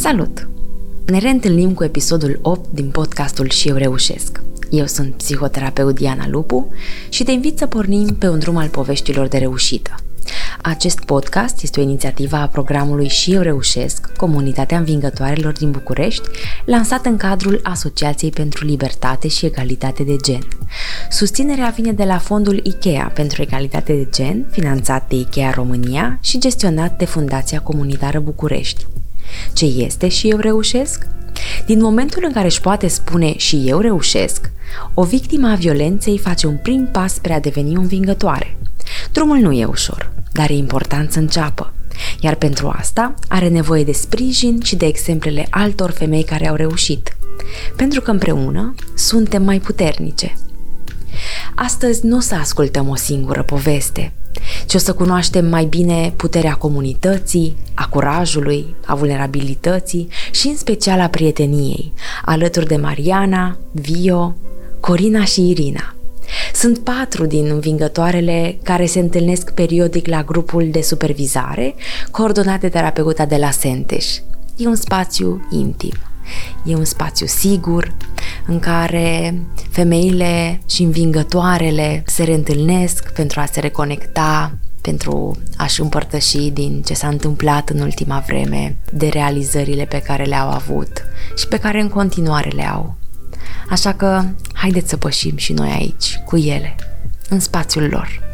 Salut! Ne reîntâlnim cu episodul 8 din podcastul Și eu reușesc. Eu sunt psihoterapeut Diana Lupu și te invit să pornim pe un drum al poveștilor de reușită. Acest podcast este o inițiativă a programului Și eu reușesc, comunitatea învingătoarelor din București, lansat în cadrul Asociației pentru Libertate și Egalitate de Gen. Susținerea vine de la fondul IKEA pentru Egalitate de Gen, finanțat de IKEA România și gestionat de Fundația Comunitară București. Ce este și eu reușesc? Din momentul în care își poate spune și eu reușesc, o victimă a violenței face un prim pas spre a deveni învingătoare. Drumul nu e ușor, dar e important să înceapă. Iar pentru asta are nevoie de sprijin și de exemplele altor femei care au reușit. Pentru că împreună suntem mai puternice. Astăzi nu o să ascultăm o singură poveste, ci o să cunoaștem mai bine puterea comunității, a curajului, a vulnerabilității și în special a prieteniei, alături de Mariana, Vio, Corina și Irina. Sunt patru din învingătoarele care se întâlnesc periodic la grupul de supervizare, coordonat de terapeuta de la Senteș. E un spațiu intim. E un spațiu sigur în care femeile și învingătoarele se reîntâlnesc pentru a se reconecta, pentru a-și împărtăși din ce s-a întâmplat în ultima vreme, de realizările pe care le-au avut și pe care în continuare le au. Așa că haideți să pășim și noi aici, cu ele, în spațiul lor.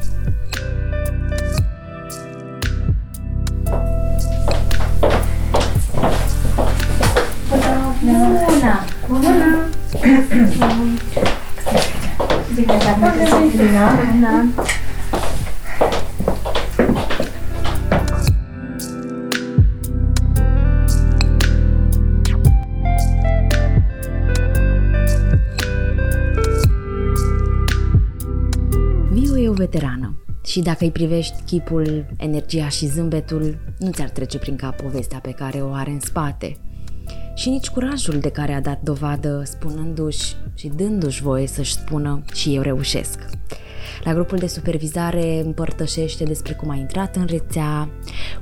Bună! Bună! Bine, dar Bună! veterană și dacă îi privești chipul, energia și zâmbetul, nu ți-ar trece prin cap povestea pe care o are în spate. Și nici curajul de care a dat dovadă spunându-și și dându-și voie să-și spună și eu reușesc. La grupul de supervizare împărtășește despre cum a intrat în rețea,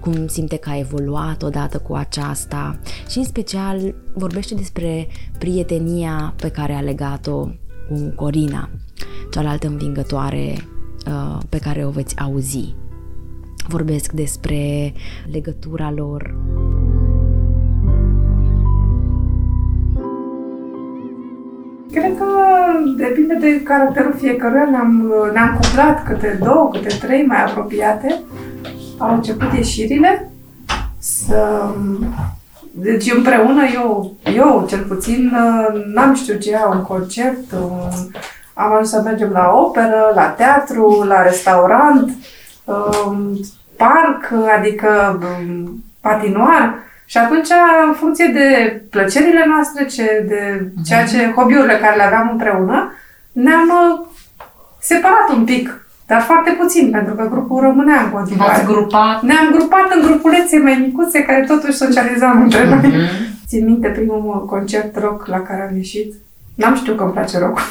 cum simte că a evoluat odată cu aceasta și în special vorbește despre prietenia pe care a legat-o cu Corina, cealaltă învingătoare Uh, pe care o veți auzi. Vorbesc despre legătura lor. Cred că depinde de caracterul fiecăruia. Ne-am, ne-am cuplat câte două, câte trei mai apropiate. Au început ieșirile să deci împreună eu, eu cel puțin, n-am știut ce un concert, un, am ajuns să mergem la operă, la teatru, la restaurant, um, parc, adică um, patinoar. Și atunci, în funcție de plăcerile noastre, ce, de ceea ce hobby-urile care le aveam împreună, ne-am uh, separat un pic, dar foarte puțin, pentru că grupul rămânea în continuare. V-ați grupat? Ne-am grupat în grupulețe mai micuțe care totuși socializam între noi. Mm-hmm. Țin minte primul concert rock la care am ieșit. N-am știut că îmi place rock.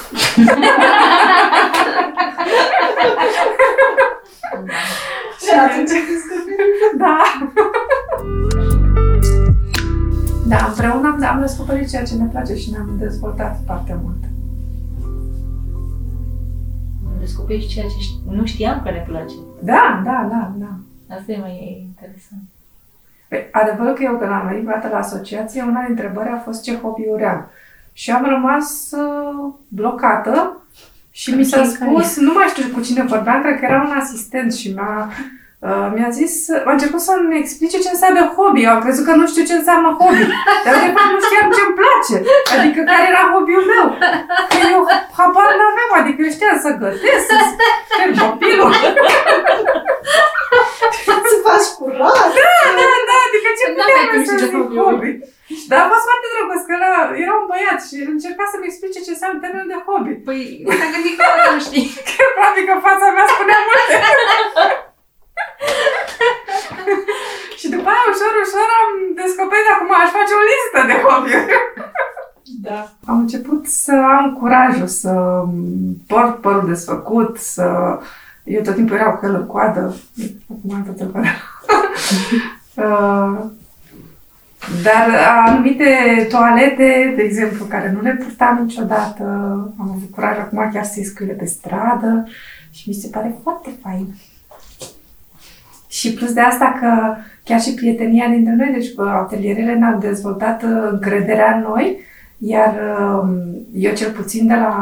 Și atunci ai Da. Da, împreună am, am descoperit ceea ce ne place și ne-am dezvoltat foarte mult. Am descoperit ceea ce nu știam că ne place. Da, da, da, da. Asta e mai interesant. Păi, adevărul că eu când am venit la asociație, una dintre întrebări a fost ce hobby-uri am. Și am rămas uh, blocată și mi s-a spus, nu mai știu cu cine vorbeam, cred că era un asistent și mi-a Uh, mi-a zis, a început să-mi explice ce înseamnă hobby. Eu am crezut că nu știu ce înseamnă hobby. Dar de fapt nu știam ce-mi place. Adică care era hobby-ul meu. Că eu habar n-aveam. Adică eu știam să gătesc, să sper copilul. să faci curat. Da, da, da. Adică ce puteam să zic hobby. Dar a fost foarte drăguț, că era, era un băiat și încerca să-mi explice ce înseamnă termenul de hobby. Păi, s-a gândit că nu știi. Probabil că fața mea spunea multe. și după aia, ușor, ușor, am descoperit acum aș face o listă de hobby Da. Am început să am curajul să port părul desfăcut, să... Eu tot timpul erau cu el în coadă. Acum am tot uh, Dar anumite toalete, de exemplu, care nu le purtam niciodată, am avut curaj acum chiar să-i scuile pe stradă și mi se pare foarte fain. Și plus de asta că chiar și prietenia dintre noi, deci atelierele ne-au dezvoltat uh, încrederea în noi, iar um, eu cel puțin de la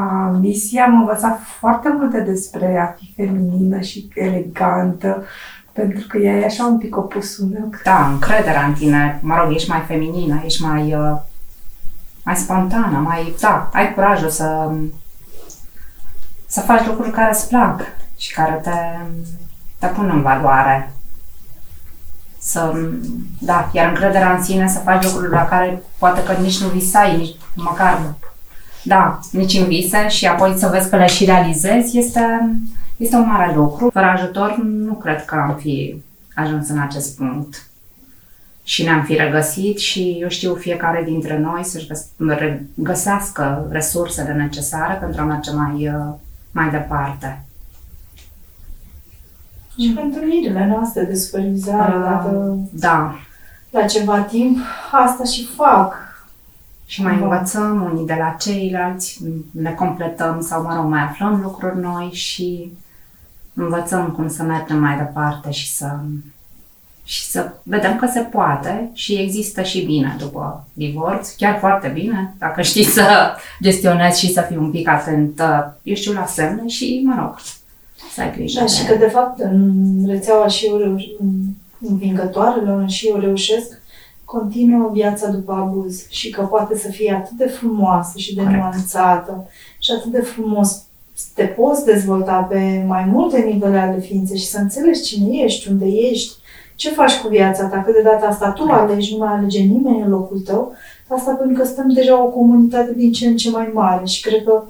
Misia am învățat foarte multe despre a fi feminină și elegantă, pentru că ea e așa un pic opusul meu. Da, încrederea în tine. Mă rog, ești mai feminină, ești mai, uh, mai spontană, mai, da, ai curajul să, să faci lucruri care îți plac și care te, te pun în valoare. Să, da, iar încrederea în sine să faci lucruri la care poate că nici nu visai, nici măcar, da, nici în vise și apoi să vezi că le și realizezi este, este un mare lucru. Fără ajutor nu cred că am fi ajuns în acest punct și ne-am fi regăsit și eu știu fiecare dintre noi să-și găsească resursele necesare pentru a merge mai, uh, mai departe. Și pentru întâlnirile noastre de supervizare, uh, dacă da. la ceva timp, asta și fac. Și mai învățăm unii de la ceilalți, ne completăm sau, mă rog, mai aflăm lucruri noi și învățăm cum să mergem mai departe și să, și să vedem că se poate și există și bine după divorț, chiar foarte bine, dacă știi să gestionezi și să fii un pic atent, eu știu, la semne și, mă rog, să ai grijă. Da, și că, de fapt, în rețeaua și eu reu- învingătoarelor și eu reușesc, continuă viața după abuz și că poate să fie atât de frumoasă și de Corect. nuanțată și atât de frumos te poți dezvolta pe mai multe nivele ale ființei și să înțelegi cine ești, unde ești, ce faci cu viața ta, că de data asta tu alegi, nu mai alege nimeni în locul tău. Asta pentru că stăm deja o comunitate din ce în ce mai mare și cred că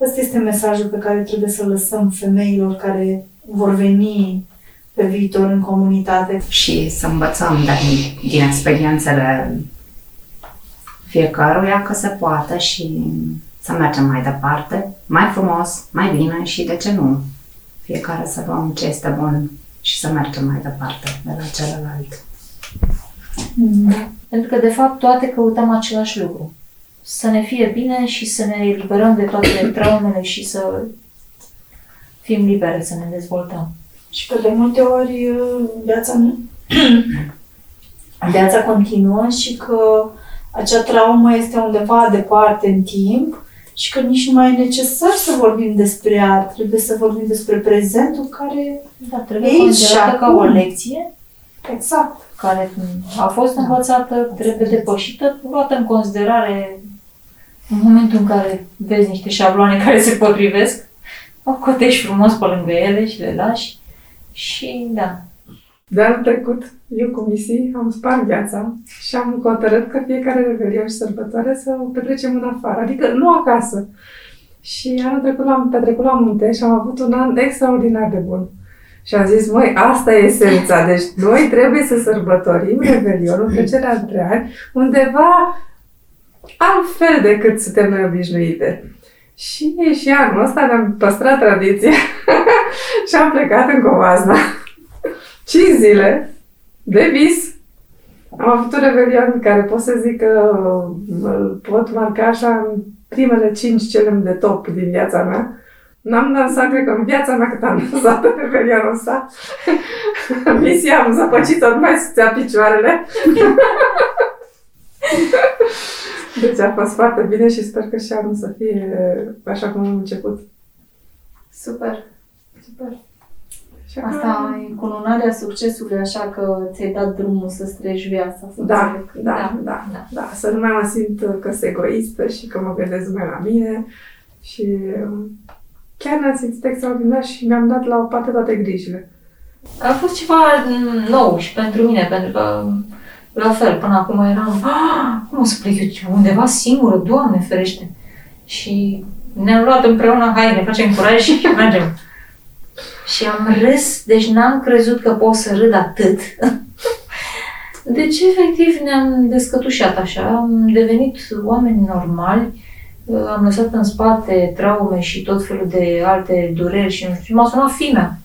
ăsta este mesajul pe care trebuie să lăsăm femeilor care vor veni pe viitor în comunitate. Și să învățăm din, din experiențele fiecăruia că se poate și să mergem mai departe, mai frumos, mai bine și de ce nu? Fiecare să luăm ce este bun și să mergem mai departe de la celălalt. Da. Pentru că, de fapt, toate căutăm același lucru. Să ne fie bine și să ne eliberăm de toate traumele și să fim libere, să ne dezvoltăm. Și că de multe ori uh, viața nu... viața continuă și că acea traumă este undeva departe în timp și că nici nu mai e necesar să vorbim despre ea. Trebuie să vorbim despre prezentul care... Da, trebuie Aici și considerată ca o acum. lecție Exact. care a fost învățată, trebuie depășită, luată în considerare în momentul în care vezi niște șabloane care se potrivesc, o cotești frumos pe lângă ele și le lași și da, De anul trecut, eu cu misii am spart viața și am hotărât că fiecare revelion și sărbătoare să o petrecem în afară, adică nu acasă. Și anul trecut l-am petrecut la munte și am avut un an extraordinar de bun. Și am zis, măi, asta e esența. Deci noi trebuie să sărbătorim Revelionul, trecerea între ani, undeva altfel decât suntem noi obișnuite. Și, și anul ăsta ne-am păstrat tradiția și am plecat în Covazna. 5 zile de vis. Am avut un revelion care pot să zic că îl pot marca așa în primele 5 cele de top din viața mea. N-am dansat, cred că în viața mea cât am dansat în revelionul ăsta. Misia am zăpăcit tot mai să picioarele. Deci a fost foarte bine și sper că și anul să fie așa cum am început. Super. Super. Și acum- Asta e cununarea succesului, așa că ți-ai dat drumul să-ți treci viața. Să Da, înțeleg. da, da, da, da. Să nu mai mă simt că sunt egoistă și că mă gândesc numai la mine. Și um, chiar ne-am simțit extraordinar și mi-am dat la o parte toate grijile. A fost ceva mm, nou și pentru mine, pentru că la fel, până acum eram, "Ah, cum o să plec eu undeva singură, Doamne ferește. Și ne-am luat împreună, hai, ne facem curaj și mergem. Și am râs, deci n-am crezut că pot să râd atât. Deci, efectiv, ne-am descătușat așa, am devenit oameni normali, am lăsat în spate traume și tot felul de alte dureri și nu știu, și m-a sunat fimea.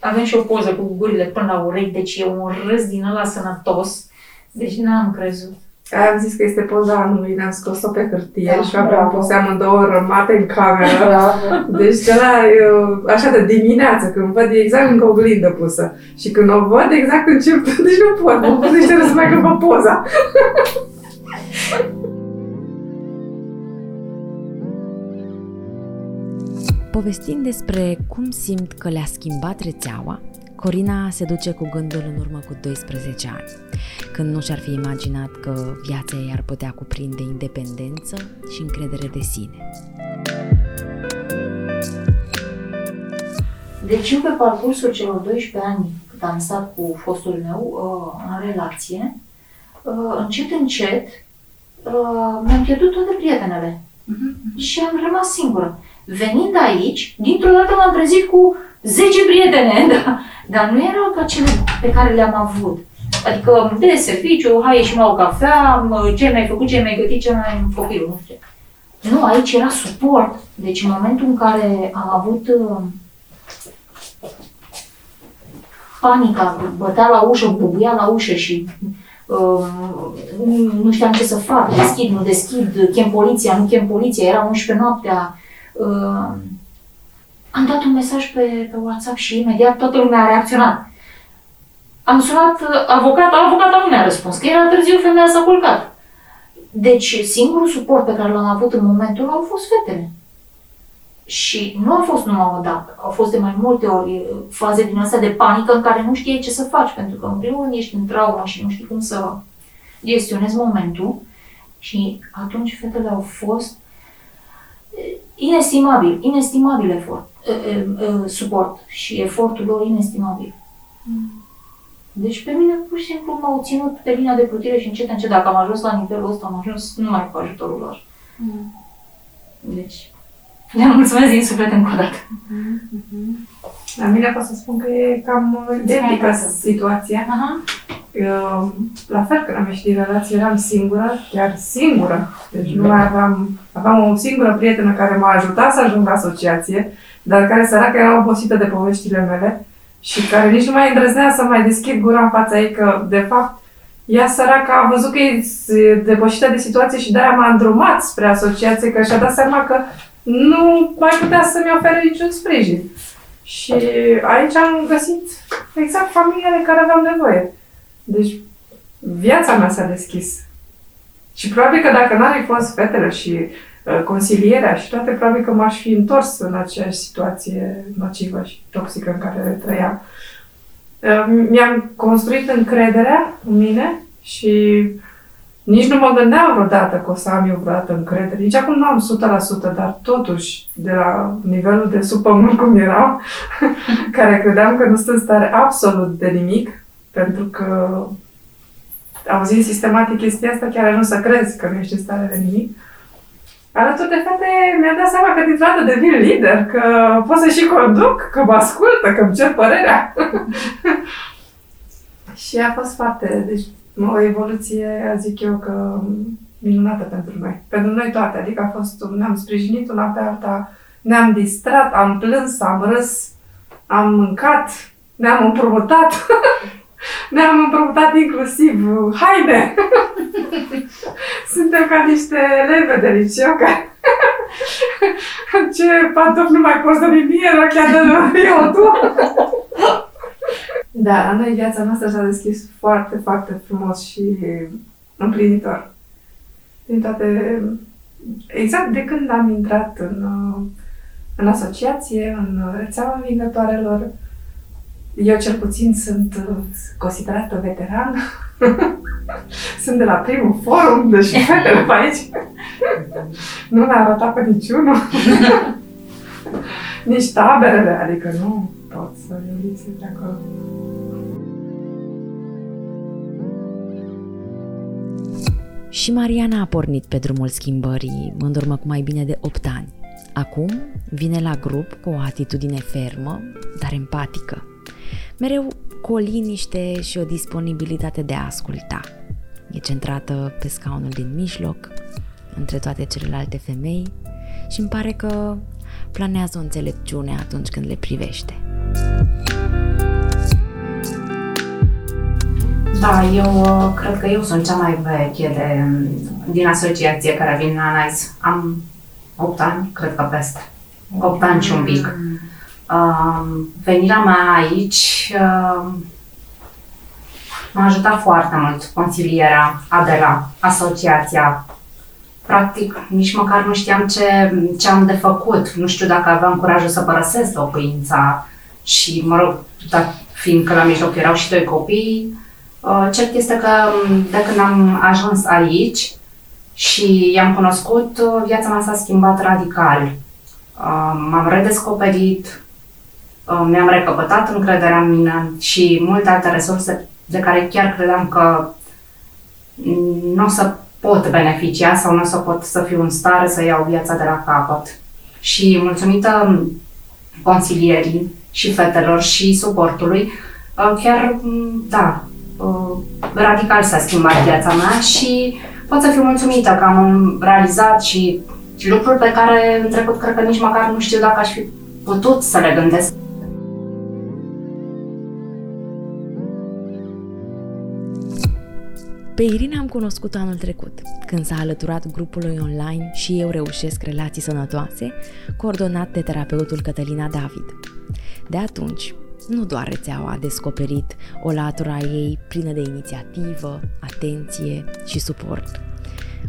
Avem și o poză cu gurile până la urechi, deci e un râs din ăla sănătos, Deci n-am crezut. Am zis că este poza anului, ne-am scos-o pe hârtie Da, și am bravo. pus amândouă rămate în cameră. Bravo. Deci de la, eu, așa de dimineață, când văd e exact încă oglindă pusă. Și când o văd, exact încep, deci nu pot, mă pus niște să mai după poza. Povestind despre cum simt că le-a schimbat rețeaua, Corina se duce cu gândul în urmă cu 12 ani, când nu și-ar fi imaginat că viața ei ar putea cuprinde independență și încredere de sine. Deci eu pe parcursul celor 12 ani cât am stat cu fostul meu uh, în relație, uh, încet, încet uh, mi-am pierdut toate prietenele. Și am rămas singură. Venind aici, dintr-o dată m-am trezit cu 10 prietene, da? dar nu erau ca cele pe care le-am avut. Adică de serviciu, hai ieșim la o cafea, mă, ce mi-ai făcut, ce mi-ai gătit, ce mai copilul, nu știu ce. Nu, aici era suport. Deci în momentul în care am avut uh, panica, bătea la ușă, bubuia la ușă și uh, nu știam ce să fac, deschid, nu deschid, chem poliția, nu chem poliția, era 11 noaptea. Uh, am dat un mesaj pe, pe WhatsApp și imediat toată lumea a reacționat. Am sunat uh, avocata, avocata nu mi-a răspuns, că era târziu, femeia s-a culcat. Deci singurul suport pe care l-am avut în momentul ăla au fost fetele. Și nu a fost numai o dată, au fost de mai multe ori e, faze din astea de panică în care nu știi ce să faci, pentru că în primul rând ești în traumă și nu știi cum să gestionezi momentul. Și atunci fetele au fost e, inestimabil, inestimabil efort, e, e, e, suport și efortul lor inestimabil. Deci pe mine pur și simplu m-au ținut pe linia de plutire și încet, încet, dacă am ajuns la nivelul ăsta, am ajuns numai cu ajutorul lor. Deci, le mulțumesc din suflet încă o dată. La mine pot să spun că e cam identică situația. Aha. Eu, la fel, când am ieșit din relație, eram singură, chiar singură. Deci nu mai aveam, aveam o singură prietenă care m-a ajutat să ajung la asociație, dar care săracă era obosită de poveștile mele și care nici nu mai îndrăznea să mai deschid gura în fața ei, că, de fapt, ea săracă a văzut că e depășită de situație și de-aia m-a îndrumat spre asociație, că și-a dat seama că nu mai putea să-mi ofere niciun sprijin. Și aici am găsit exact familia de care aveam nevoie. Deci viața mea s-a deschis. Și probabil că dacă n-ar fi fost fetele și uh, consilierea și toate, probabil că m-aș fi întors în aceeași situație nocivă și toxică în care trăiam. Uh, mi-am construit încrederea în mine și nici nu mă gândeam vreodată că o să am eu vreodată încredere. Nici acum nu am 100%, dar totuși, de la nivelul de sub pământ cum eram, care credeam că nu sunt în stare absolut de nimic, pentru că auzind sistematic chestia asta, chiar ajung să crezi că nu ești în stare de nimic. Alături de fete mi-am dat seama că dintr-o dată devin lider, că pot să și conduc, că mă ascultă, că îmi cer părerea. și a fost foarte, deci o evoluție, zic eu, că minunată pentru noi. Pentru noi toate, adică a fost, ne-am sprijinit una pe alta, ne-am distrat, am plâns, am râs, am mâncat, ne-am împrumutat. Ne-am împrumutat inclusiv haine. Suntem ca niște eleve de liceu care... Ce pantofi nu mai poți să mie, rochea de eu tu. Da, la noi viața noastră s-a deschis foarte, foarte frumos și împlinitor. Din toate... Exact de când am intrat în, în asociație, în rețeaua învingătoarelor, eu cel puțin sunt uh, considerată veteran. sunt de la primul forum, deci fetele pe aici. nu ne-a arătat pe niciunul. Nici taberele, adică nu pot să le lipsesc de acolo. Și Mariana a pornit pe drumul schimbării în urmă cu mai bine de 8 ani. Acum vine la grup cu o atitudine fermă, dar empatică. Mereu cu o liniște și o disponibilitate de a asculta. E centrată pe scaunul din mijloc, între toate celelalte femei și îmi pare că planează o înțelepciune atunci când le privește. Da, eu uh, cred că eu sunt cea mai veche de, din asociație care vin la NICE. Am 8 ani, cred că peste. 8 ani și un pic. Uh, venirea mea aici uh, m-a ajutat foarte mult consilierea, Adela, asociația. Practic, nici măcar nu știam ce, ce am de făcut. Nu știu dacă aveam curajul să părăsesc locuința și, mă rog, dar fiindcă la mijloc erau și doi copii, uh, cert este că um, de când am ajuns aici și i-am cunoscut, uh, viața mea s-a schimbat radical. Uh, m-am redescoperit, mi-am recăpătat încrederea în mine și multe alte resurse de care chiar credeam că nu o să pot beneficia sau nu o să pot să fiu în stare să iau viața de la capăt. Și mulțumită um, consilierii și fetelor și suportului, uh, chiar, mm, da, uh, radical s-a schimbat viața mea și pot să fiu mulțumită că am realizat și lucruri pe care în trecut cred că nici măcar nu știu dacă aș fi putut să le gândesc. Pe Irina am cunoscut anul trecut, când s-a alăturat grupului online și eu reușesc relații sănătoase, coordonat de terapeutul Cătălina David. De atunci, nu doar rețeaua a descoperit o latură a ei plină de inițiativă, atenție și suport.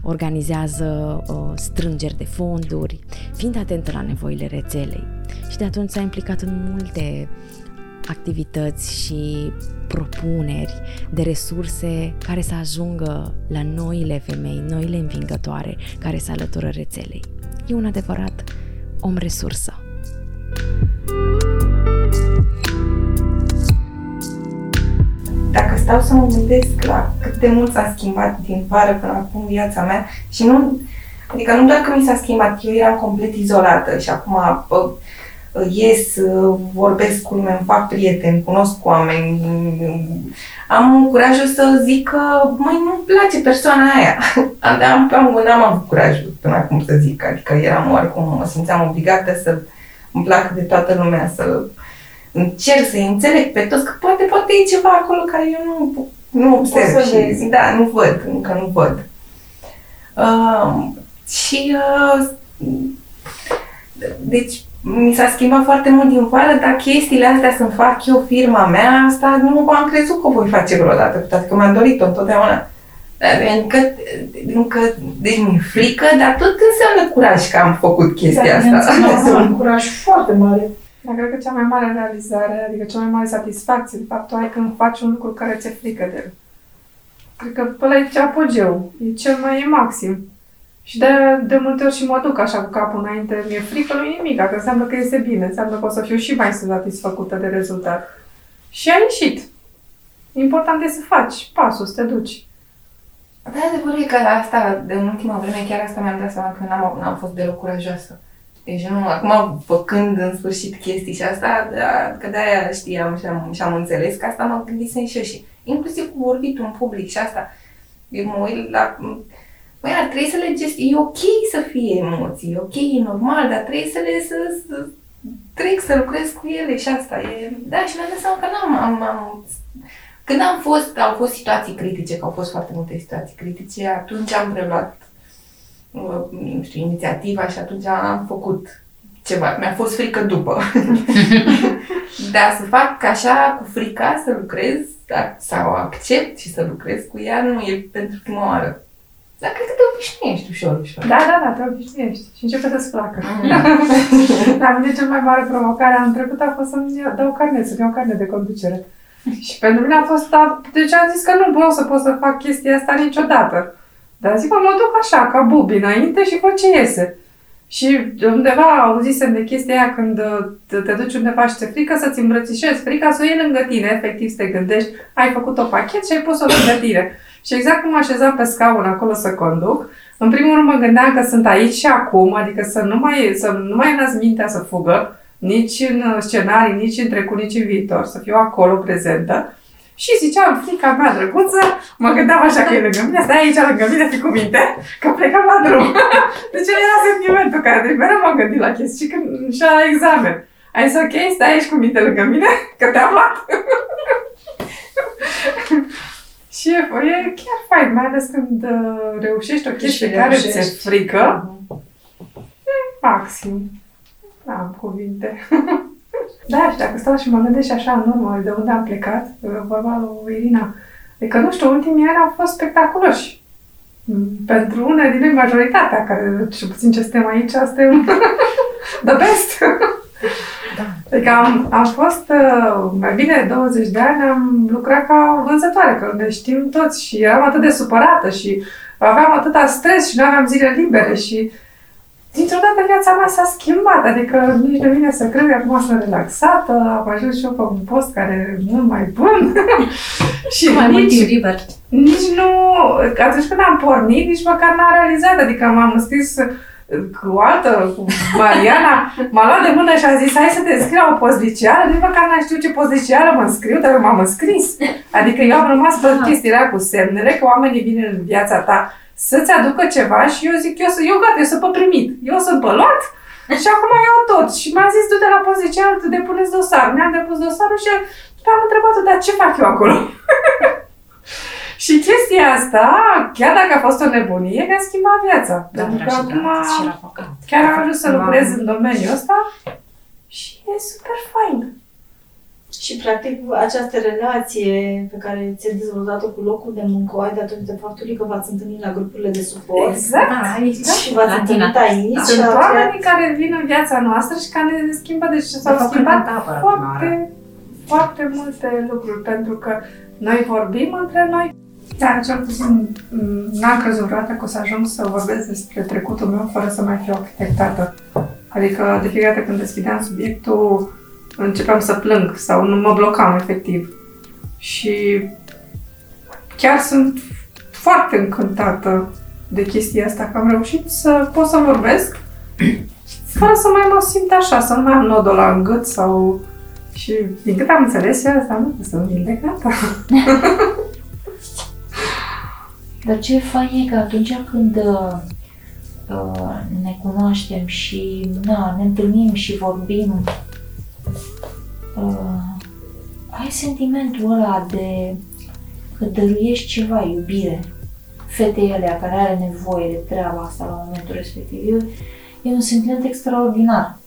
Organizează uh, strângeri de fonduri, fiind atentă la nevoile rețelei și de atunci s-a implicat în multe activități și propuneri de resurse care să ajungă la noile femei, noile învingătoare care se alătură rețelei. E un adevărat om resursă. Dacă stau să mă gândesc la cât de mult s-a schimbat din vară până acum viața mea și nu, adică nu doar că mi s-a schimbat, eu eram complet izolată și acum bă, ies, vorbesc cu lumea, îmi fac prieteni, cunosc oameni, am curajul să zic că, măi, nu-mi place persoana aia. Am, am, am, n-am avut curajul până acum să zic, adică eram oarecum, mă simțeam obligată să îmi plac de toată lumea, să încerc să înțeleg pe toți, că poate, poate e ceva acolo care eu nu, nu observ și, vezi. da, nu văd, încă nu văd. Uh, și uh, deci mi s-a schimbat foarte mult din vară, dar chestiile astea să fac eu firma mea, asta nu am crezut că o voi face vreodată, cu toate că mi-am dorit-o întotdeauna. Încă, încă, deci mi-e frică, dar tot înseamnă curaj că am făcut chestia da, asta. Da, un curaj foarte mare. Dar cred că cea mai mare realizare, adică cea mai mare satisfacție, de fapt, o ai când faci un lucru care ți-e frică de el. Cred că ăla e apogeu, e cel mai e maxim. Și de, de multe ori și mă duc așa cu capul înainte, mi-e frică, nu e nimic, că înseamnă că este bine, înseamnă că o să fiu și mai satisfăcută de rezultat. Și a ieșit. Important e să faci pasul, să te duci. Da, adevărul e că la asta, de în ultima vreme, chiar asta mi-am dat seama că n-am, n-am fost deloc curajoasă. Deci nu, acum făcând în sfârșit chestii și asta, da, că de-aia știam și am, și am înțeles că asta mă gândisem și eu și inclusiv cu vorbitul în public și asta. Eu mă uit la... Băi, ar trebui să le gest... E ok să fie emoții, e ok, e normal, dar trebuie să le să, să trec, să lucrez cu ele și asta e... Da, și mi-am dat seama că n-am... Am, am, când am fost, au fost situații critice, că au fost foarte multe situații critice, atunci am preluat nu știu, inițiativa și atunci am făcut ceva. Mi-a fost frică după. Dar să fac așa, cu frica, să lucrez, sau accept și să lucrez cu ea, nu e pentru prima oară. Dar cred că te obișnuiești ușor, ușor. Da, da, da, te obișnuiești și începe să-ți placă. Mm. Dar mine cea mai mare provocare am trecut a fost să-mi dau carnet, să-mi iau carnet de conducere. și pentru mine a fost, a, deci am zis că nu pot să pot să fac chestia asta niciodată. Dar zic, mă duc așa, ca bubi înainte și văd ce iese. Și undeva auzisem de chestia aia când uh, te, te duci undeva și ți frică să-ți îmbrățișezi frica, să o iei lângă tine, efectiv să te gândești, ai făcut o pachet și ai pus-o lângă tine. Și exact cum așezam pe scaun acolo să conduc, în primul rând mă gândeam că sunt aici și acum, adică să nu mai, să nu mai las mintea să fugă, nici în scenarii, nici în trecut, nici în viitor, să fiu acolo prezentă. Și ziceam, frica mea drăguță, mă gândeam așa că e lângă mine, stai aici lângă mine, fi cu minte, că plecăm la drum. deci era sentimentul care, deci mereu m-am gândit la chestii și, când, și la examen. Ai zis, ok, stai aici cu minte lângă mine, că te-am luat. Și e, e chiar fain, mai ales când uh, reușești o chestie Și care reușești. ți-e frică, Mhm. maxim. N-am cuvinte. Da, și dacă stau și mă gândesc așa în urmă de unde am plecat, uh, vorba lui Irina, adică, nu știu, ultimii ani au fost spectaculoși. Mm, Pentru unele din noi, majoritatea, care, cel puțin ce suntem aici, suntem the best. Adică am, am fost uh, mai bine de 20 de ani, am lucrat ca vânzătoare, că ne știm toți și eram atât de supărată și aveam atâta stres și nu aveam zile libere și dintr-o dată viața mea s-a schimbat, adică nici nu vine să cred că acum sunt relaxată, am ajuns și eu pe un post care e mult mai bun și Mai mult nici, timp liber. nici nu, atunci când am pornit, nici măcar n-am realizat, adică m-am înscris cu o altă, cu Mariana, m-a luat de mână și a zis, hai să te înscrii la o postliceală, nici măcar n-am știut ce postliceală mă înscriu, dar m-am înscris. Adică eu am rămas pe chestiile cu semnele, că oamenii vin în viața ta să-ți aducă ceva și eu zic, eu, sunt- eu gata, eu sunt pe primit, eu sunt pe luat și acum iau tot. Și mi-a zis, du-te la postliceală, tu depuneți dosar. Mi-am depus dosarul și am întrebat-o, dar ce fac eu acolo? Și chestia asta, chiar dacă a fost o nebunie, mi-a schimbat viața. Da, Pentru era că și acum gratis și era păcat. chiar am ajuns să Acum- lucrez în domeniul ăsta și e super fain. Și, practic, această relație pe care ți-ai dezvoltat-o cu locul de muncă o ai datorită faptului că v-ați întâlnit la grupurile de suport Exact. Da, aici, da. și v-ați La întâlnit tine. aici și Sunt a oamenii creat... care vin în viața noastră și care ne schimbă, deci s-au De fapt, schimbat cred că apără prima foarte, foarte multe lucruri, pentru că noi vorbim între noi. Dar cel puțin m, n-am crezut vreodată că o să ajung să vorbesc despre trecutul meu fără să mai fiu arhitectată. Adică de fiecare dată când deschideam subiectul, începeam să plâng sau nu mă blocam efectiv. Și chiar sunt foarte încântată de chestia asta, că am reușit să pot să vorbesc fără să mai mă simt așa, să nu mai am nodul la în gât sau... Și din cât am înțeles, eu asta nu sunt vindecată. Dar ce fain e că atunci când uh, uh, ne cunoaștem și na, ne întâlnim și vorbim, uh, ai sentimentul ăla de că dăruiești ceva, iubire, fetei alea care are nevoie de treaba asta la momentul respectiv. E, e un sentiment extraordinar.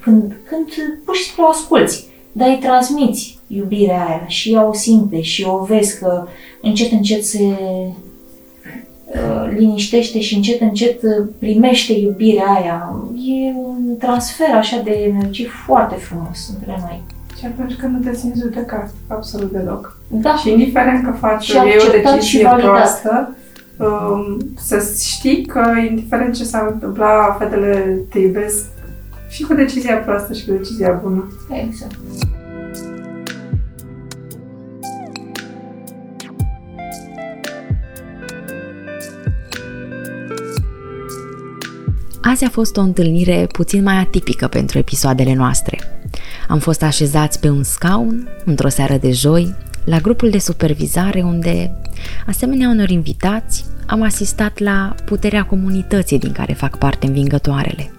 Când, când pur și simplu o asculți, dar îi transmiți iubirea aia și ea o simte și o vezi că încet, încet se uh, liniștește și încet, încet uh, primește iubirea aia. E un transfer așa de energie foarte frumos între noi. Și atunci când nu te simți judecat, absolut deloc. Da, Și indiferent că faci Și ei o acceptat și decizie validat. proastă, um, să știi că indiferent ce s-ar întâmpla, fetele te iubesc și cu decizia proastă și cu decizia bună. exact. Azi a fost o întâlnire puțin mai atipică pentru episoadele noastre. Am fost așezați pe un scaun, într-o seară de joi, la grupul de supervizare unde, asemenea unor invitați, am asistat la puterea comunității din care fac parte învingătoarele.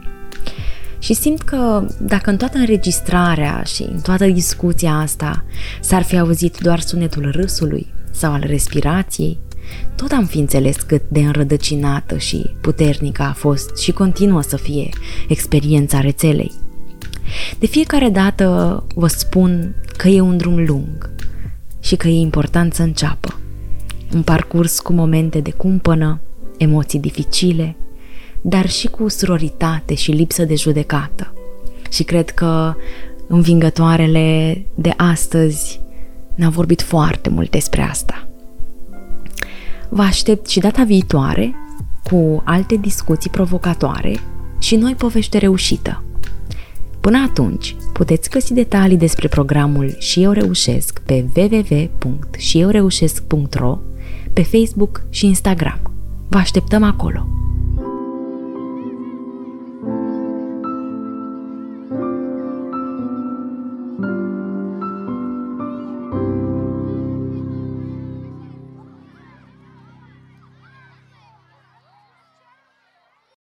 Și simt că dacă în toată înregistrarea și în toată discuția asta s-ar fi auzit doar sunetul râsului sau al respirației, tot am fi înțeles cât de înrădăcinată și puternică a fost și continuă să fie experiența rețelei. De fiecare dată vă spun că e un drum lung și că e important să înceapă. Un parcurs cu momente de cumpănă, emoții dificile, dar și cu suroritate și lipsă de judecată. Și cred că învingătoarele de astăzi ne-au vorbit foarte mult despre asta. Vă aștept și data viitoare cu alte discuții provocatoare și noi povești de reușită. Până atunci, puteți găsi detalii despre programul Și eu reușesc pe www.șieureușesc.ro, pe Facebook și Instagram. Vă așteptăm acolo!